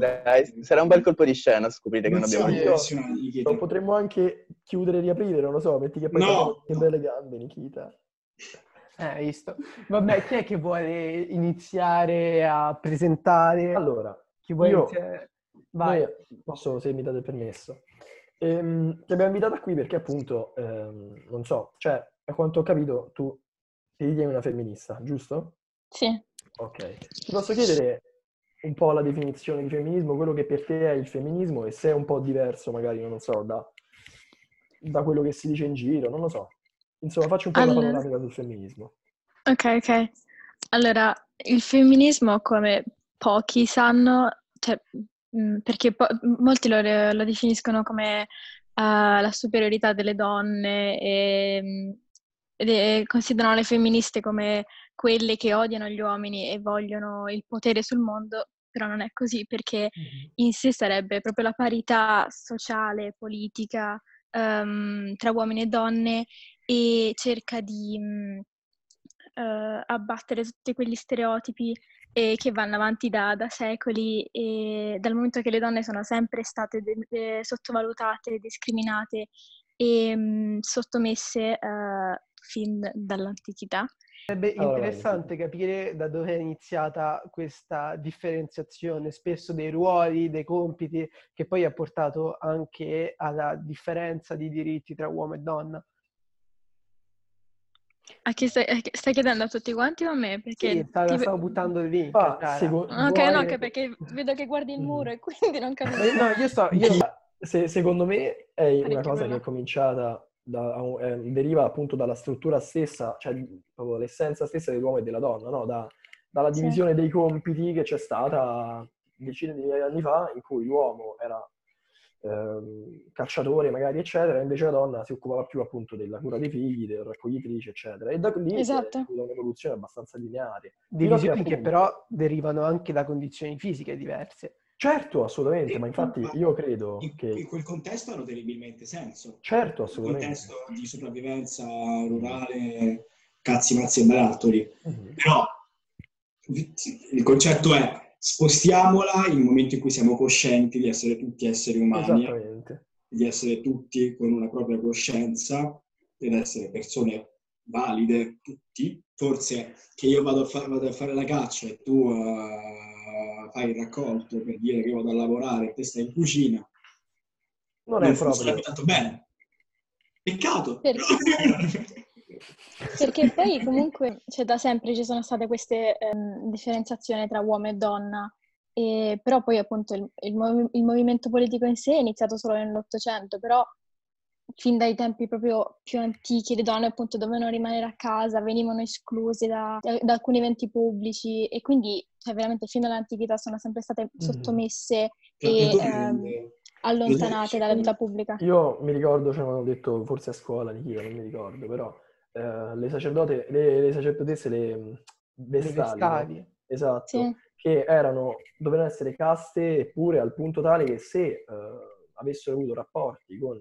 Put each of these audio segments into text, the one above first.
Dai, sarà un bel colpo di scena scoprire che non abbiamo niente. Lo potremmo anche chiudere e riaprire, non lo so, metti che poi no. che belle gambe, Nikita. Eh, visto. Vabbè, chi è che vuole iniziare a presentare? Allora, chi vuole io, iniziare? Vai. Posso, se mi date il permesso. Ehm, ti abbiamo invitata qui perché appunto, ehm, non so, cioè, a quanto ho capito, tu ti ritieni una femminista, giusto? Sì. Ok. Ti posso chiedere un po' la definizione di femminismo, quello che per te è il femminismo e se è un po' diverso magari, non so, da, da quello che si dice in giro, non lo so. Insomma, faccio un po' allora... una panoramica sul femminismo. Ok, ok. Allora, il femminismo, come pochi sanno, cioè, mm, perché po- molti lo, lo, definiscono come uh, la superiorità delle donne e, mm, e considerano le femministe come quelle che odiano gli uomini e vogliono il potere sul mondo, però non è così perché in sé sarebbe proprio la parità sociale, politica um, tra uomini e donne e cerca di uh, abbattere tutti quegli stereotipi eh, che vanno avanti da, da, secoli e dal momento che le donne sono sempre state de- de- sottovalutate, discriminate e um, sottomesse uh, fin dall'antichità. Sarebbe interessante capire da dove è iniziata questa differenziazione spesso dei ruoli, dei compiti, che poi ha portato anche alla differenza di diritti tra uomo e donna. A chi stai, stai chiedendo a tutti quanti o a me? Perché sì, stavo, ti... stavo buttando link. Ah, seco- ok, vuoi... no, anche perché vedo che guardi il muro mm. e quindi non capisco. no, io sto... Io... Se, secondo me è una cosa che è cominciata da, eh, deriva appunto dalla struttura stessa, cioè proprio l'essenza stessa dell'uomo e della donna, no? da, dalla divisione sì. dei compiti che c'è stata decine di anni fa, in cui l'uomo era eh, cacciatore magari, eccetera, invece la donna si occupava più appunto della cura dei figli, del raccoglitrice, eccetera. E da lì esatto. è un'evoluzione abbastanza lineare. Divisioni che, che però derivano anche da condizioni fisiche diverse. Certo, assolutamente, e, ma infatti io credo in, che... In quel contesto hanno terribilmente senso. Certo, assolutamente. In contesto di sopravvivenza rurale, cazzi, mazzi e barattoli. Mm-hmm. Però il concetto è spostiamola in un momento in cui siamo coscienti di essere tutti esseri umani, di essere tutti con una propria coscienza ed essere persone valide, tutti. Forse che io vado a, fa- vado a fare la caccia e tu... Uh, fai il raccolto per dire che vado a lavorare e te stai in cucina, non, non è proprio tanto bene. Peccato. Perché? Perché poi comunque cioè, da sempre ci sono state queste ehm, differenziazioni tra uomo e donna, e, però poi appunto il, il, il, movimento politico in sé è iniziato solo nell'Ottocento, però fin dai tempi proprio più antichi le donne appunto dovevano rimanere a casa, venivano escluse da, da, alcuni eventi pubblici e quindi cioè, veramente fin dall'antichità sono sempre state mm. sottomesse mm. e ehm, allontanate dalla vita pubblica. Io mi ricordo, ce l'hanno detto forse a scuola, Nikita, non mi ricordo, però eh, le, sacerdote, le, le sacerdotesse, le mm, vestali. esatto, sì. che erano, dovevano essere caste eppure al punto tale che se eh, avessero avuto rapporti con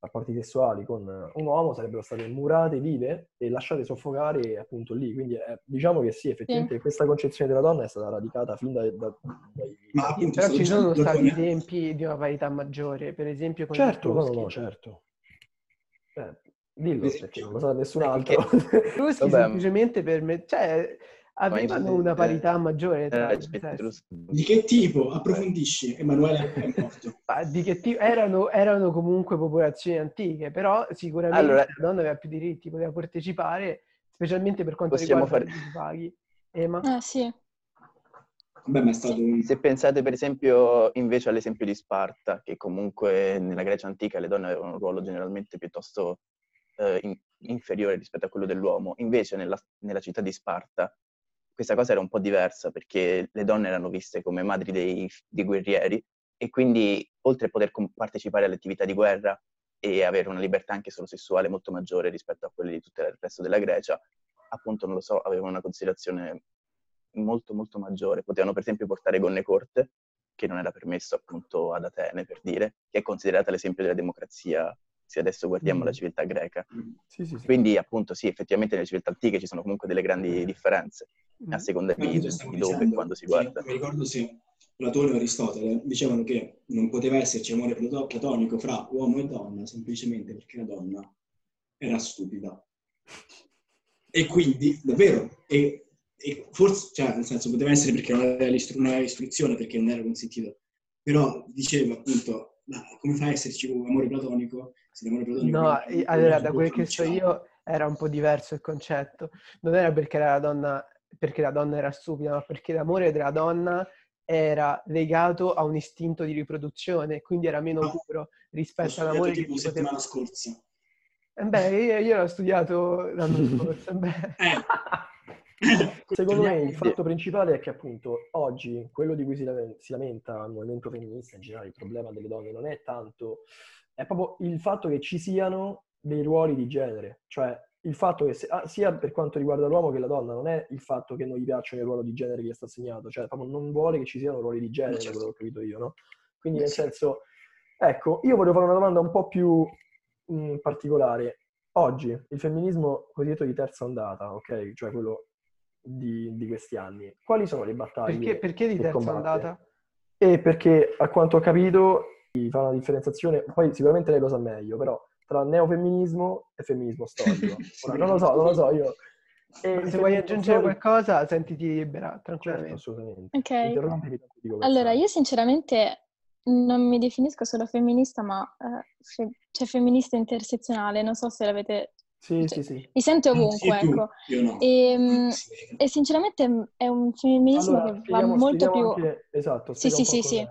rapporti sessuali con un uomo sarebbero state murate vive e lasciate soffocare appunto lì. Quindi eh, diciamo che sì, effettivamente sì. questa concezione della donna è stata radicata fin da, da, dai... Ma appunto, Però ci sono stati esempi di una parità maggiore, per esempio con Certo, no, no, certo. Eh, dillo, perché non lo sa nessun altro. Ruschi semplicemente per me... Cioè, avevano una parità maggiore tra eh, Di che tipo? Approfondisci, Emanuele è morto. di che tipo? Erano, erano, comunque popolazioni antiche, però sicuramente allora, la donna aveva più diritti, poteva partecipare, specialmente per quanto riguarda fare... i paghi. Ema? Ah, sì. Beh, ma è stato. Se pensate per esempio invece all'esempio di Sparta, che comunque nella Grecia antica le donne avevano un ruolo generalmente piuttosto eh, in, inferiore rispetto a quello dell'uomo, invece nella, nella città di Sparta questa cosa era un po' diversa perché le donne erano viste come madri dei, dei guerrieri e quindi oltre a poter partecipare alle attività di guerra e avere una libertà anche solo sessuale molto maggiore rispetto a quelle di tutto il resto della Grecia, appunto, non lo so, avevano una considerazione molto molto maggiore. Potevano per esempio portare gonne corte, che non era permesso appunto ad Atene, per dire, che è considerata l'esempio della democrazia se adesso guardiamo mm. la civiltà greca. Sì, sì, sì. Quindi appunto sì, effettivamente nelle civiltà antiche ci sono comunque delle grandi differenze a seconda di, di dove e quando si guarda. Mi ricordo se Platone e Aristotele dicevano che non poteva esserci amore platonico fra uomo e donna semplicemente perché la donna era stupida. E quindi, davvero, e, e forse, cioè, nel senso, poteva essere perché non aveva, l'istru- non aveva istruzione, perché non era consentito, però diceva appunto, ma come fa a esserci amore platonico se l'amore platonico... No, allora, da quel che so io era un po' diverso il concetto. Non era perché la donna, perché la donna era stupida, ma perché l'amore della donna era legato a un istinto di riproduzione, quindi era meno no. puro rispetto all'amore che tipo settimana poteva... scorsa. Eh beh, io, io l'ho studiato l'anno scorso. Eh. Secondo me il fatto principale è che appunto oggi quello di cui si, lamenta il movimento femminista in generale, il problema delle donne non è tanto, è proprio il fatto che ci siano dei ruoli di genere, cioè il fatto che ah, sia per quanto riguarda l'uomo che la donna non è il fatto che non gli piacciono il ruolo di genere che gli è stato assegnato, cioè proprio non vuole che ci siano ruoli di genere, certo. quello che ho capito io, no? Quindi nel senso, ecco, io volevo fare una domanda un po' più mh, particolare. Oggi il femminismo cosiddetto di terza ondata, ok? Cioè quello di, di questi anni, quali sono le battaglie? Perché, perché di terza combatte? ondata? E perché a quanto ho capito fa una differenziazione, poi sicuramente lei lo sa meglio, però tra neofemminismo e femminismo storico. Ora, non lo so, non lo so, io... E se vuoi aggiungere storico... qualcosa, sentiti libera, tranquillamente. Certo, assolutamente. Ok. Allora, io sinceramente non mi definisco solo femminista, ma uh, fe- cioè femminista intersezionale, non so se l'avete... Sì, cioè, sì, sì. Mi sento ovunque, sì, ecco. No. E, um, e, sinceramente è un femminismo allora, che va molto più... Anche... Esatto, sì, sì, sì, sì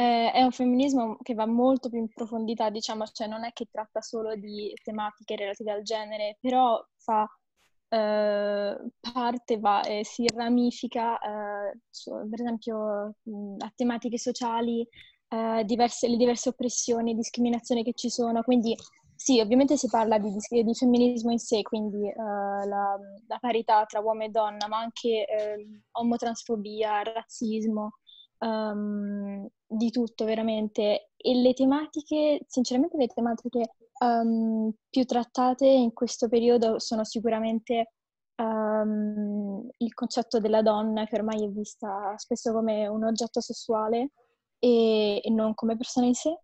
eh, è un femminismo che va molto più in profondità, diciamo, cioè non è che tratta solo di tematiche relative al genere, però fa eh, parte, va, eh, si ramifica, eh, per esempio, mh, a tematiche sociali, eh, diverse, le diverse oppressioni e discriminazioni che ci sono, quindi sì, ovviamente si parla di, di femminismo in sé, quindi uh, la, la, parità tra uomo e donna, ma anche uh, omotransfobia, razzismo, um, di tutto veramente e le tematiche, sinceramente le tematiche um, più trattate in questo periodo sono sicuramente um, il concetto della donna che ormai è vista spesso come un oggetto sessuale e, e non come persona in sé.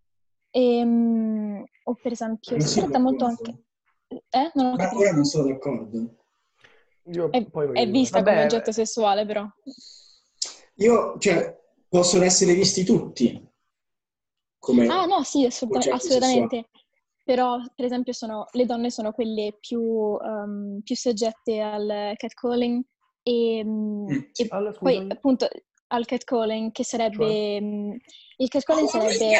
E, um, o per esempio si tratta molto anche... Eh? Non ho Ma ora non sono d'accordo. Io è, è vista Vabbè, come oggetto sessuale però. Io, cioè, possono essere visti tutti. Come ah no, sì, assolut- assolutamente. Però, per esempio, sono, le donne sono quelle più, um, più soggette al catcalling e, mm. e allora, poi appunto al catcalling che sarebbe... Cioè? Um, il catcalling oh, sarebbe...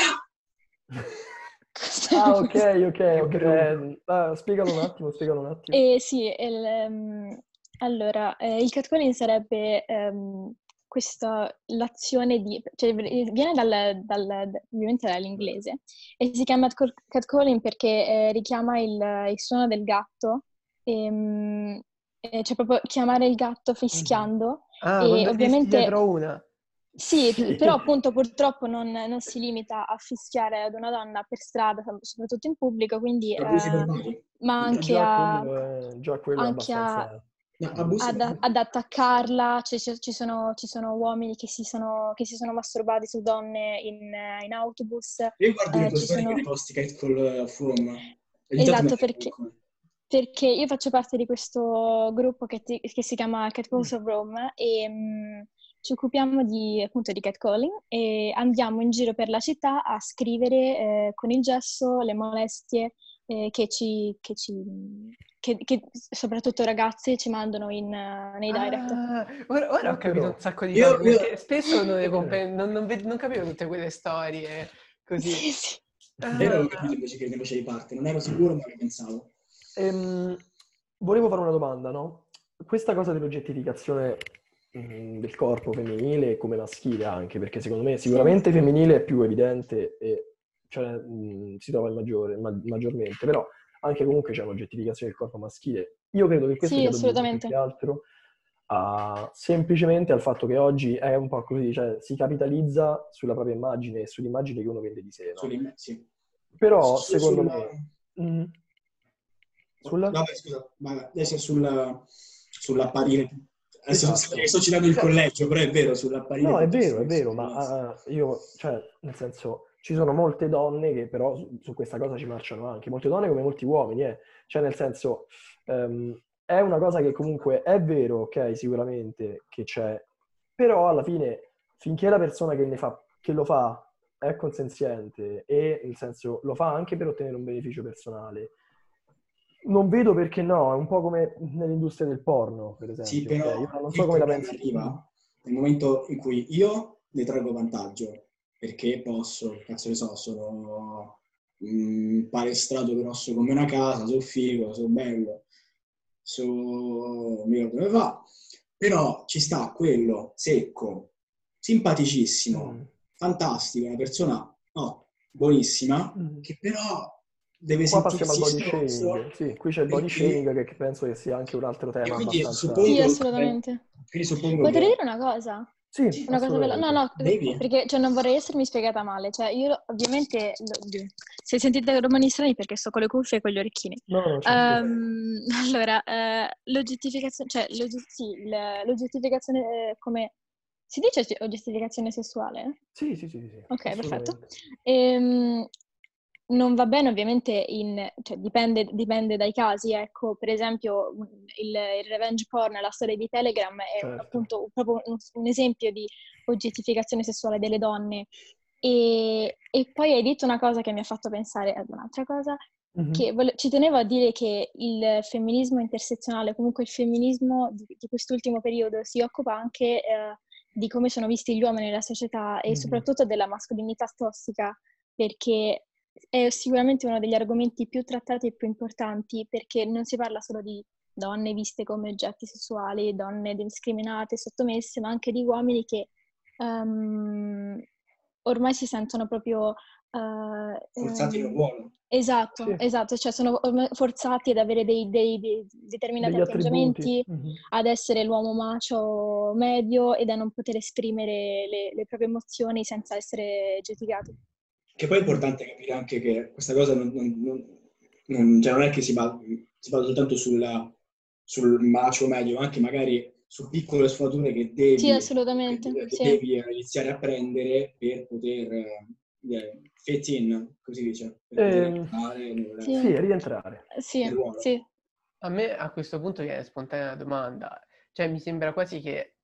ah, ok, ok, ok. Ah, spiegalo un attimo, spiegalo un attimo. Eh, sì, il, um, allora, eh, il catcalling sarebbe um, questa, l'azione di, cioè viene dal, dal, ovviamente dall'inglese e si chiama catcalling perché eh, richiama il, il, suono del gatto, e, ehm, e, cioè proprio chiamare il gatto fischiando. Ah, e ovviamente una. Sì, però appunto purtroppo non, non, si limita a fischiare ad una donna per strada, soprattutto in pubblico, quindi... Eh, ma anche a... Quello, già quello anche a ad, ad, attaccarla, cioè, ci, sono, ci, sono, uomini che si sono, che si sono, masturbati su donne in, in autobus. Io guardo eh, le sono... dei posti Catcall Forum. Esatto, perché, perché, io faccio parte di questo gruppo che, ti, che si chiama Catcalls mm. of Rome e mh, mm, ci occupiamo di, appunto di catcalling e andiamo in giro per la città a scrivere eh, con il gesso le molestie eh, che, ci, che, ci, che, che, soprattutto ragazzi ci mandano in, uh, nei direct. Ah, ora, ora, ho capito un sacco di io, cose, io... spesso non, comp- non, non, non, capivo tutte quelle storie così. Sì, sì. Ah. Io non capito invece che ne facevi parte, non ero sicuro ma che pensavo. Ehm, volevo fare una domanda, no? Questa cosa dell'oggettificazione mm, del corpo femminile come maschile anche, perché secondo me sicuramente femminile è più evidente e cioè, mh, si trova il maggiore, ma- maggiormente, però anche comunque c'è un'oggettificazione del corpo maschile. Io credo che questo sì, sia dovuto più che altro a, semplicemente al fatto che oggi è un po' così, cioè si capitalizza sulla propria immagine e sull'immagine che uno vende di sé. No? Sì. Però, su, secondo sulla... me... Mm, sulla... No, beh, scusa, ma adesso sulla, sull'apparire Adesso esatto. sto citando il cioè, collegio, però è vero, sull'apparire... No, è vero, è vero, ma uh, io, cioè, nel senso, ci sono molte donne che però su, su, questa cosa ci marciano anche, molte donne come molti uomini, eh. Cioè, nel senso, um, è una cosa che comunque è vero, ok, sicuramente che c'è, però alla fine, finché la persona che, fa, che lo fa è consenziente e, nel senso, lo fa anche per ottenere un beneficio personale, non vedo perché no, è un po' come nell'industria del porno, per esempio. Sì, però okay? Io non so come la pensi. Arriva nel momento in cui io ne traggo vantaggio, perché posso, cazzo ne so, sono un palestrato grosso come una casa, sono figo, sono bello, so mi ricordo come va, però ci sta quello secco, simpaticissimo, mm. fantastico, una persona oh, buonissima, mm. che però deve Qua passiamo al body shaming. Sì, qui c'è il body shaming che penso che sia anche un altro tema abbastanza... Suppongo, sì, assolutamente. Potrei dire una cosa? Sì, una cosa bella. No, no, perché cioè, non vorrei essermi spiegata male. Cioè, io ovviamente... Se sentite romani strani perché sto con le cuffie e con gli orecchini. No, no, um, allora, uh, l'oggettificazione... Cioè, sì, l'oggettificazione eh, come... Si dice oggettificazione sessuale? Sì, sì, sì. sì ok, perfetto. Ehm, non va bene ovviamente in, cioè, dipende, dipende, dai casi, ecco, per esempio il, il, revenge porn, la storia di Telegram è certo. appunto proprio un, un, esempio di oggettificazione sessuale delle donne e, e, poi hai detto una cosa che mi ha fatto pensare ad un'altra cosa, mm-hmm. che vole- ci tenevo a dire che il femminismo intersezionale, comunque il femminismo di, di quest'ultimo periodo si occupa anche eh, di come sono visti gli uomini nella società e mm-hmm. soprattutto della mascolinità tossica, perché è sicuramente uno degli argomenti più trattati e più importanti perché non si parla solo di donne viste come oggetti sessuali, donne discriminate, sottomesse, ma anche di uomini che um, ormai si sentono proprio... Uh, forzati um, ruolo. Esatto, sì. esatto, cioè sono forzati ad avere dei, dei, dei determinati Degli atteggiamenti, mm-hmm. ad essere l'uomo macio medio ed a non poter esprimere le, le proprie emozioni senza essere giudicati. Che poi è importante capire anche che questa cosa non, non, non, cioè non è che si basa, si basa soltanto sulla, sul macio medio, ma anche magari su piccole sfumature che devi, sì, assolutamente. Che, sì. devi iniziare a prendere per poter eh, fit in, così dice. Per eh, rientrare nel, sì. sì, rientrare. Sì, sì. A me a questo punto viene spontanea una domanda. Cioè mi sembra quasi che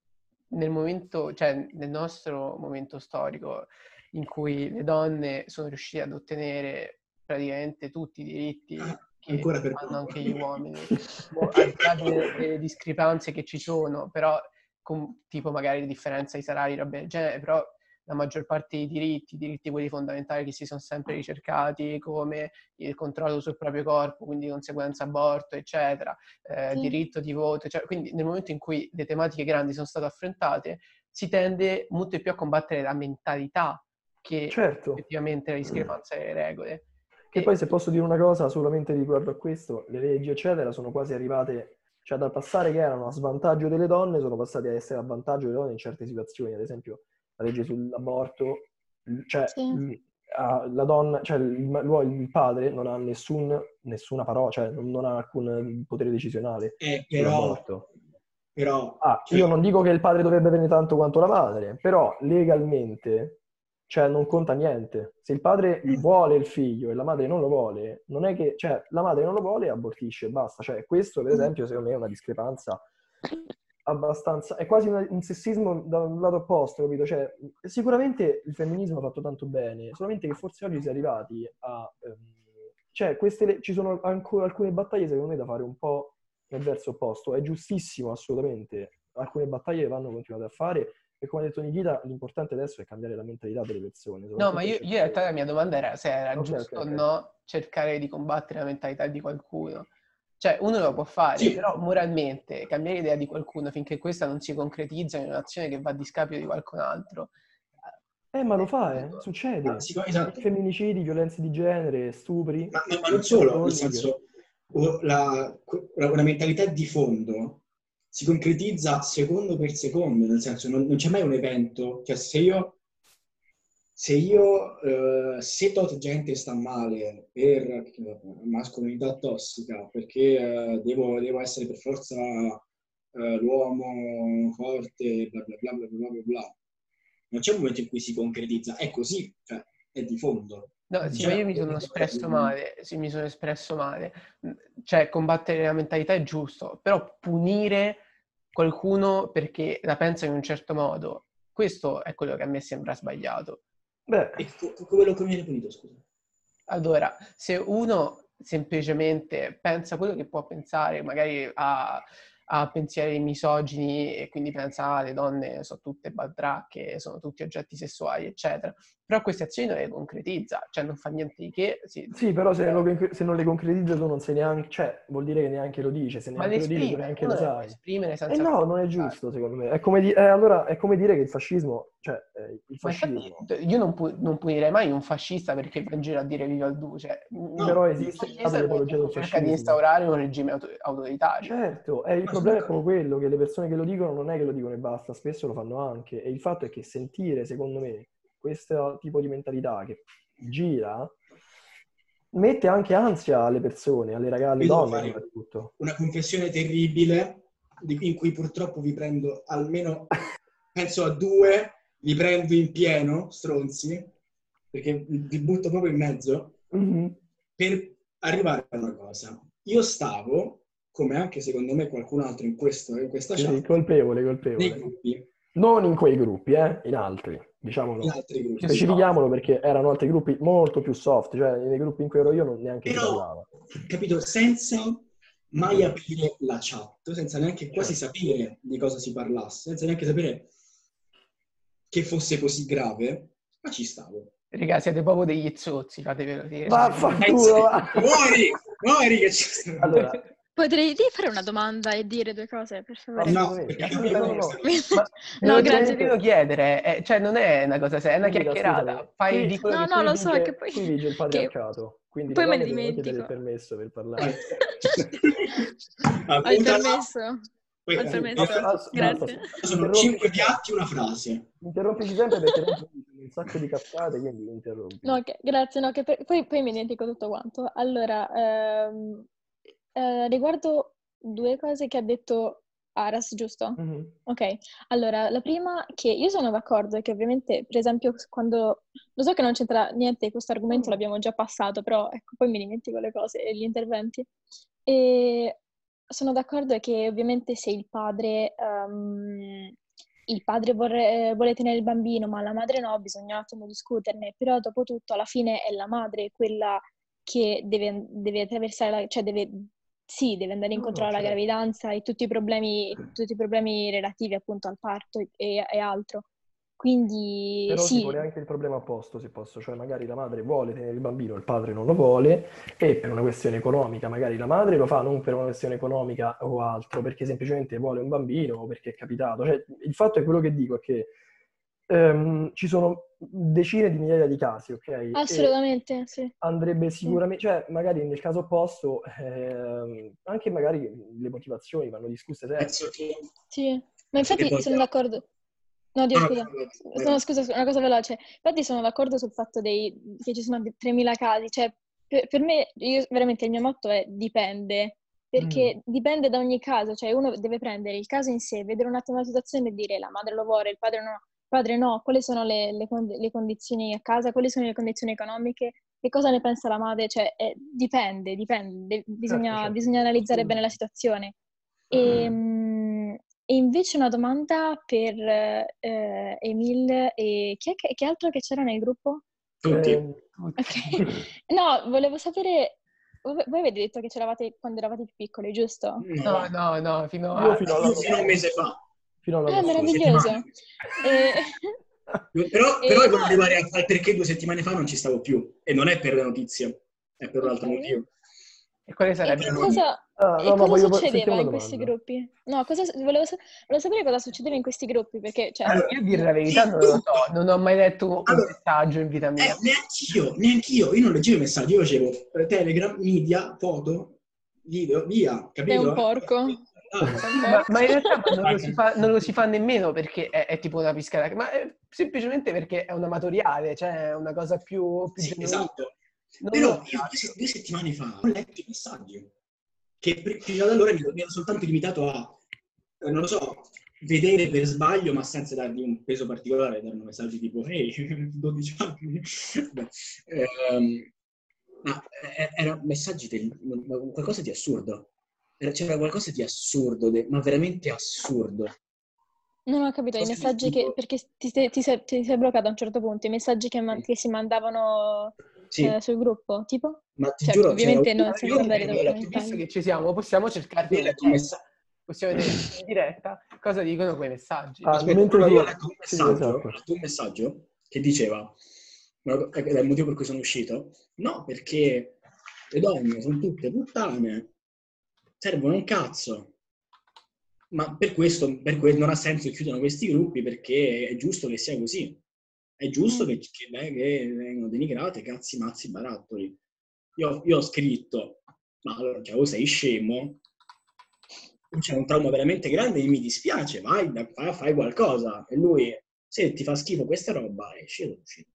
nel momento, cioè nel nostro momento storico, in cui le donne sono riuscite ad ottenere praticamente tutti i diritti ah, che hanno anche gli uomini, al di là delle, discrepanze che ci sono, però con, tipo magari la differenza di salari, roba del genere, però la maggior parte dei diritti, i diritti quelli fondamentali che si sono sempre ricercati, come il controllo sul proprio corpo, quindi di conseguenza aborto, eccetera, eh, sì. diritto di voto, cioè, quindi nel momento in cui le tematiche grandi sono state affrontate, si tende molto più a combattere la mentalità che certo. effettivamente la discrepanza delle regole. Che e... poi se posso dire una cosa solamente riguardo a questo, le leggi eccetera sono quasi arrivate, cioè dal passare che erano a svantaggio delle donne, sono passate a essere a vantaggio delle donne in certe situazioni, ad esempio la legge sull'aborto, cioè sì. la donna, cioè il, il, padre non ha nessun, nessuna parola, cioè non ha alcun potere decisionale eh, però, però ah, cioè... io non dico che il padre dovrebbe avere tanto quanto la madre, però legalmente cioè non conta niente. Se il padre mm. vuole il figlio e la madre non lo vuole, non è che, cioè, la madre non lo vuole e abortisce e basta. Cioè, questo, per mm. esempio, secondo me è una discrepanza abbastanza... È quasi un sessismo da un lato opposto, capito? Cioè, sicuramente il femminismo ha fatto tanto bene, solamente che forse oggi si è arrivati a... Ehm, cioè, queste, ci sono ancora alcune battaglie, secondo me, da fare un po' nel verso opposto. È giustissimo, assolutamente. Alcune battaglie vanno continuate a fare e come ha detto Nikita, l'importante adesso è cambiare la mentalità delle persone. No, ma io, io in realtà la mia domanda era se era okay, giusto okay, o no cercare di combattere la mentalità di qualcuno. Cioè, uno lo può fare, sì. però moralmente cambiare idea di qualcuno finché questa non si concretizza in un'azione che va a discapito di qualcun altro. Eh, ma lo fa, eh. succede. Ah, sì, esatto. Femminicidi, violenze di genere, stupri. Ma, ma, ma non solo, nel senso, la, una mentalità di fondo si concretizza secondo per secondo, nel senso non, non c'è mai un evento, cioè se io, se io, eh, se tot gente sta male per eh, mascolinità tossica, perché eh, devo, devo, essere per forza eh, l'uomo forte, bla bla bla bla bla bla bla. Non c'è un momento in cui si concretizza, è così, cioè, è di fondo. No, sì, ma io mi sono espresso male, sì, mi sono espresso male. Cioè, combattere la mentalità è giusto, però punire qualcuno perché la pensa in un certo modo, questo è quello che a me sembra sbagliato. Beh, e quello che viene punito, scusa. Allora, se uno semplicemente pensa quello che può pensare, magari a ha pensieri misogini e quindi pensa ah, le donne sono tutte badracche, sono tutti oggetti sessuali, eccetera. Però queste azioni non le concretizza, cioè non fa niente di che. Sì, sì però se, non, se non le concretizza tu non sei neanche, cioè vuol dire che neanche lo dice, se neanche lo dice neanche lo sai. Esprimere senza... Eh no, non è giusto secondo me. È come, di- eh, allora, è come dire che il fascismo, cioè eh, il fascismo... Infatti, io non, pu- non, punirei mai un fascista perché va in giro a dire viva il duce. No, però esiste l'apologia del fascismo. Cerca di instaurare un regime auto- autoritario. Certo, e il Ma problema è proprio quello, che le persone che lo dicono non è che lo dicono e basta, spesso lo fanno anche. E il fatto è che sentire, secondo me, questo tipo di mentalità che gira mette anche ansia alle persone, alle ragazze, alle donne soprattutto. Una confessione terribile in cui purtroppo vi prendo almeno, penso a due, vi prendo in pieno, stronzi, perché vi butto proprio in mezzo, mm-hmm. per arrivare a una cosa. Io stavo, come anche secondo me qualcun altro in, questo, in questa chat, colpevole, colpevole. nei gruppi, non in quei gruppi, eh, in altri, diciamolo. Specifichiamolo perché erano altri gruppi molto più soft, cioè nei gruppi in cui ero io non neanche Però, si parlava. Capito? Senza mai aprire la chat, senza neanche quasi sapere di cosa si parlasse, senza neanche sapere che fosse così grave, ma ci stavo. Raga, siete proprio degli zozzi, fatevelo dire. Vaffanculo! Muori! Muori che ci Allora, Potrei fare una domanda e dire due cose, per favore? No, no, no. no grazie. Devo chiedere, eh, cioè non è una cosa seria, è una chiacchierata. Fai di quello no, no, lo so, dice, che poi... Qui vige il patriarcato, quindi poi me ne dimentico. il permesso per parlare. Ho il permesso. Poi, Ho permesso, grazie. Sono cinque piatti, una frase. Interrompici sempre perché un sacco di cazzate, quindi interrompi. No, okay, grazie, no, che per... poi, poi mi dimentico tutto quanto. Allora, ehm eh, riguardo due cose che ha detto Aras, giusto? Mm-hmm. Ok, allora la prima che io sono d'accordo è che ovviamente, per esempio, quando lo so che non c'entra niente, questo argomento mm. l'abbiamo già passato, però ecco, poi mi dimentico le cose e gli interventi. E sono d'accordo che ovviamente se il padre, um, il padre vorre, vuole tenere il bambino, ma la madre no, bisogna un attimo discuterne, però dopo tutto alla fine è la madre quella che deve, deve attraversare, la, cioè deve sì, deve andare incontro alla certo. gravidanza e tutti i problemi, tutti i problemi relativi appunto al parto e, e altro. Quindi Però sì. si pone anche il problema opposto, se posso, cioè magari la madre vuole tenere il bambino, il padre non lo vuole e per una questione economica, magari la madre lo fa non per una questione economica o altro, perché semplicemente vuole un bambino o perché è capitato. Cioè, il fatto è quello che dico, è che ehm, ci sono decine di migliaia di casi, ok? Assolutamente, e sì. Andrebbe sicuramente, cioè magari nel caso opposto, ehm, anche magari le motivazioni vanno discusse sempre. Sì, ma infatti sono d'accordo. No, Dio, scusa. No, scusa, una cosa veloce. Infatti sono d'accordo sul fatto dei, che ci sono 3.000 casi. Cioè, per, per me, io, veramente il mio motto è dipende. Perché mm. dipende da ogni caso. Cioè, uno deve prendere il caso in sé, vedere un attimo la situazione e dire la madre lo vuole, il padre no padre no, quali sono le, le, le, condizioni a casa, quali sono le condizioni economiche, che cosa ne pensa la madre, cioè eh, dipende, dipende, bisogna, certo, certo. bisogna, analizzare bene la situazione. E, mm. e invece una domanda per eh, Emil e chi, è che, chi altro che c'era nel gruppo? Tutti. Eh, okay. No, volevo sapere, voi avete detto che c'eravate quando eravate più piccoli, giusto? No, no, no, fino a, fino a, fino a un mese fa. Fino alla ah, meraviglioso. E... Però, e... però voglio arrivare al perché due settimane fa non ci stavo più. E non è per la notizia, è per un altro okay. motivo. E quale sarebbe? E cosa, ah, e no, cosa succedeva in questi gruppi? No, cosa, volevo, volevo, sapere cosa succedeva in questi gruppi, perché... Cioè... Allora, io a dire la verità non lo so, non ho mai letto un allora, messaggio in vita mia. Eh, neanch'io, neanch'io, io non leggevo i messaggi, io facevo Telegram, media, foto, video, via, capito? Sei un porco. Ma, ma, in realtà non lo, fa, non lo, si fa, nemmeno perché è, è tipo una piscata, ma semplicemente perché è un amatoriale, cioè è una cosa più, più sì, Esatto. Non Però io due, due, settimane fa ho letto i messaggi che fino ad allora mi ero soltanto limitato a eh, non lo so, vedere per sbaglio, ma senza dargli un peso particolare, danno messaggi tipo ehi, 12 anni. Beh, ehm, ma eh, erano messaggi del, qualcosa di assurdo. C'era qualcosa di assurdo, ma veramente assurdo. Non ho capito, i messaggi che... perché ti sei, ti, sei, ti sei, bloccato a un certo punto, i messaggi che, man- che si mandavano sì. eh, sul gruppo, tipo? Ma ti cioè, giuro, ovviamente non senza andare dopo Visto che ci siamo, possiamo cercare di... Messa- possiamo vedere in diretta cosa dicono quei messaggi. Ah, Aspetta, mentre io ho letto un messaggio, sì, esatto. un messaggio che diceva, ed è il motivo per cui sono uscito, no, perché le donne sono tutte puttane, servono un cazzo. Ma per questo, per questo non ha senso che chiudano questi gruppi perché è giusto che sia così. È giusto che, che, che vengano denigrate cazzi, mazzi, barattoli. Io, io ho scritto, ma allora, cioè, o sei scemo, c'è un trauma veramente grande e mi dispiace, vai, fai, fai qualcosa. E lui, se ti fa schifo questa roba, esci dall'uscita.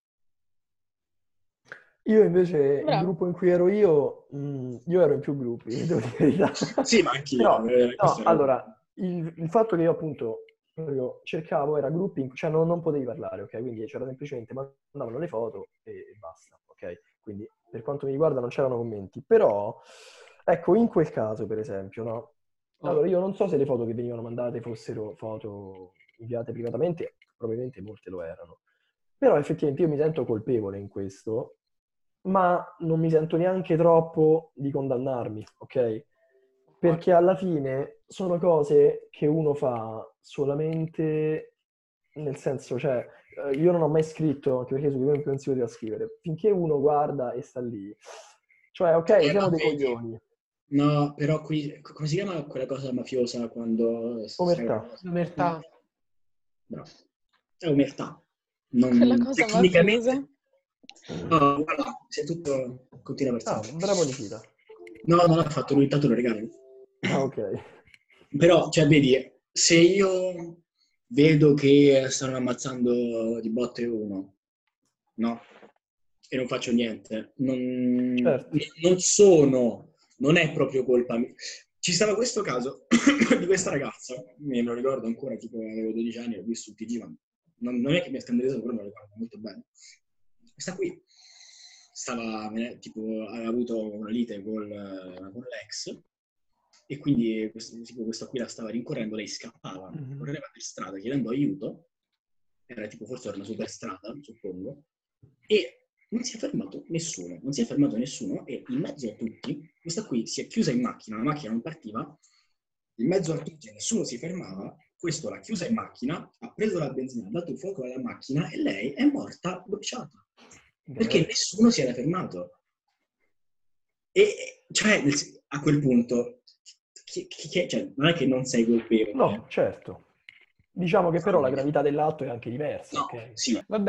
Io invece, Bravo. il gruppo in cui ero io, mh, mm, io ero in più gruppi, devo dire Sì, ma anch'io. No, eh, no allora, il, il, fatto che io appunto io cercavo era gruppi, in, cioè non, non, potevi parlare, ok? Quindi c'era semplicemente, mandavano le foto e basta, ok? Quindi per quanto mi riguarda non c'erano commenti. Però, ecco, in quel caso, per esempio, no? Allora, io non so se le foto che venivano mandate fossero foto inviate privatamente, probabilmente molte lo erano. Però effettivamente io mi sento colpevole in questo, ma non mi sento neanche troppo di condannarmi, ok? Perché alla fine sono cose che uno fa solamente nel senso, cioè, eh, io non ho mai scritto, anche perché su quello non si poteva scrivere, finché uno guarda e sta lì. Cioè, ok, eh, siamo dei coglioni. No, però qui, come si chiama quella cosa mafiosa quando... Omertà. Omertà. Bravo. È omertà. Non, quella cosa tecnicamente... No, guarda, sei tutto... Continua per sempre. Ah, bravo Nikita. No, non l'ha fatto lui, intanto lo regalo. Ah, ok. Però, cioè, vedi, se io vedo che stanno ammazzando di botte uno, no? E non faccio niente, non, certo. non sono, non è proprio colpa mia. Ci stava questo caso di questa ragazza, me lo ricordo ancora, tipo avevo 12 anni, l'ho visto tutti i non, non è che mi ha scandalizzato, però me lo ricordo molto bene. Questa qui. Stava, tipo, aveva avuto una lite con, con l'ex e quindi questo, tipo, questo qui la stava rincorrendo, lei scappava, mm-hmm. correva per strada chiedendo aiuto, era tipo forse era una superstrada, suppongo, e non si è fermato nessuno, non si è fermato nessuno e in mezzo a tutti, questa qui si è chiusa in macchina, la macchina non partiva, in mezzo a tutti nessuno si fermava, questo l'ha chiusa in macchina, ha preso la benzina, ha dato fuoco alla macchina e lei è morta bruciata. Perché nessuno si era fermato. E cioè, a quel punto chi, chi, cioè, non è che non sei colpevole. No, certo. Diciamo che però la gravità dell'atto è anche diversa. No, okay? sì. Vabbè,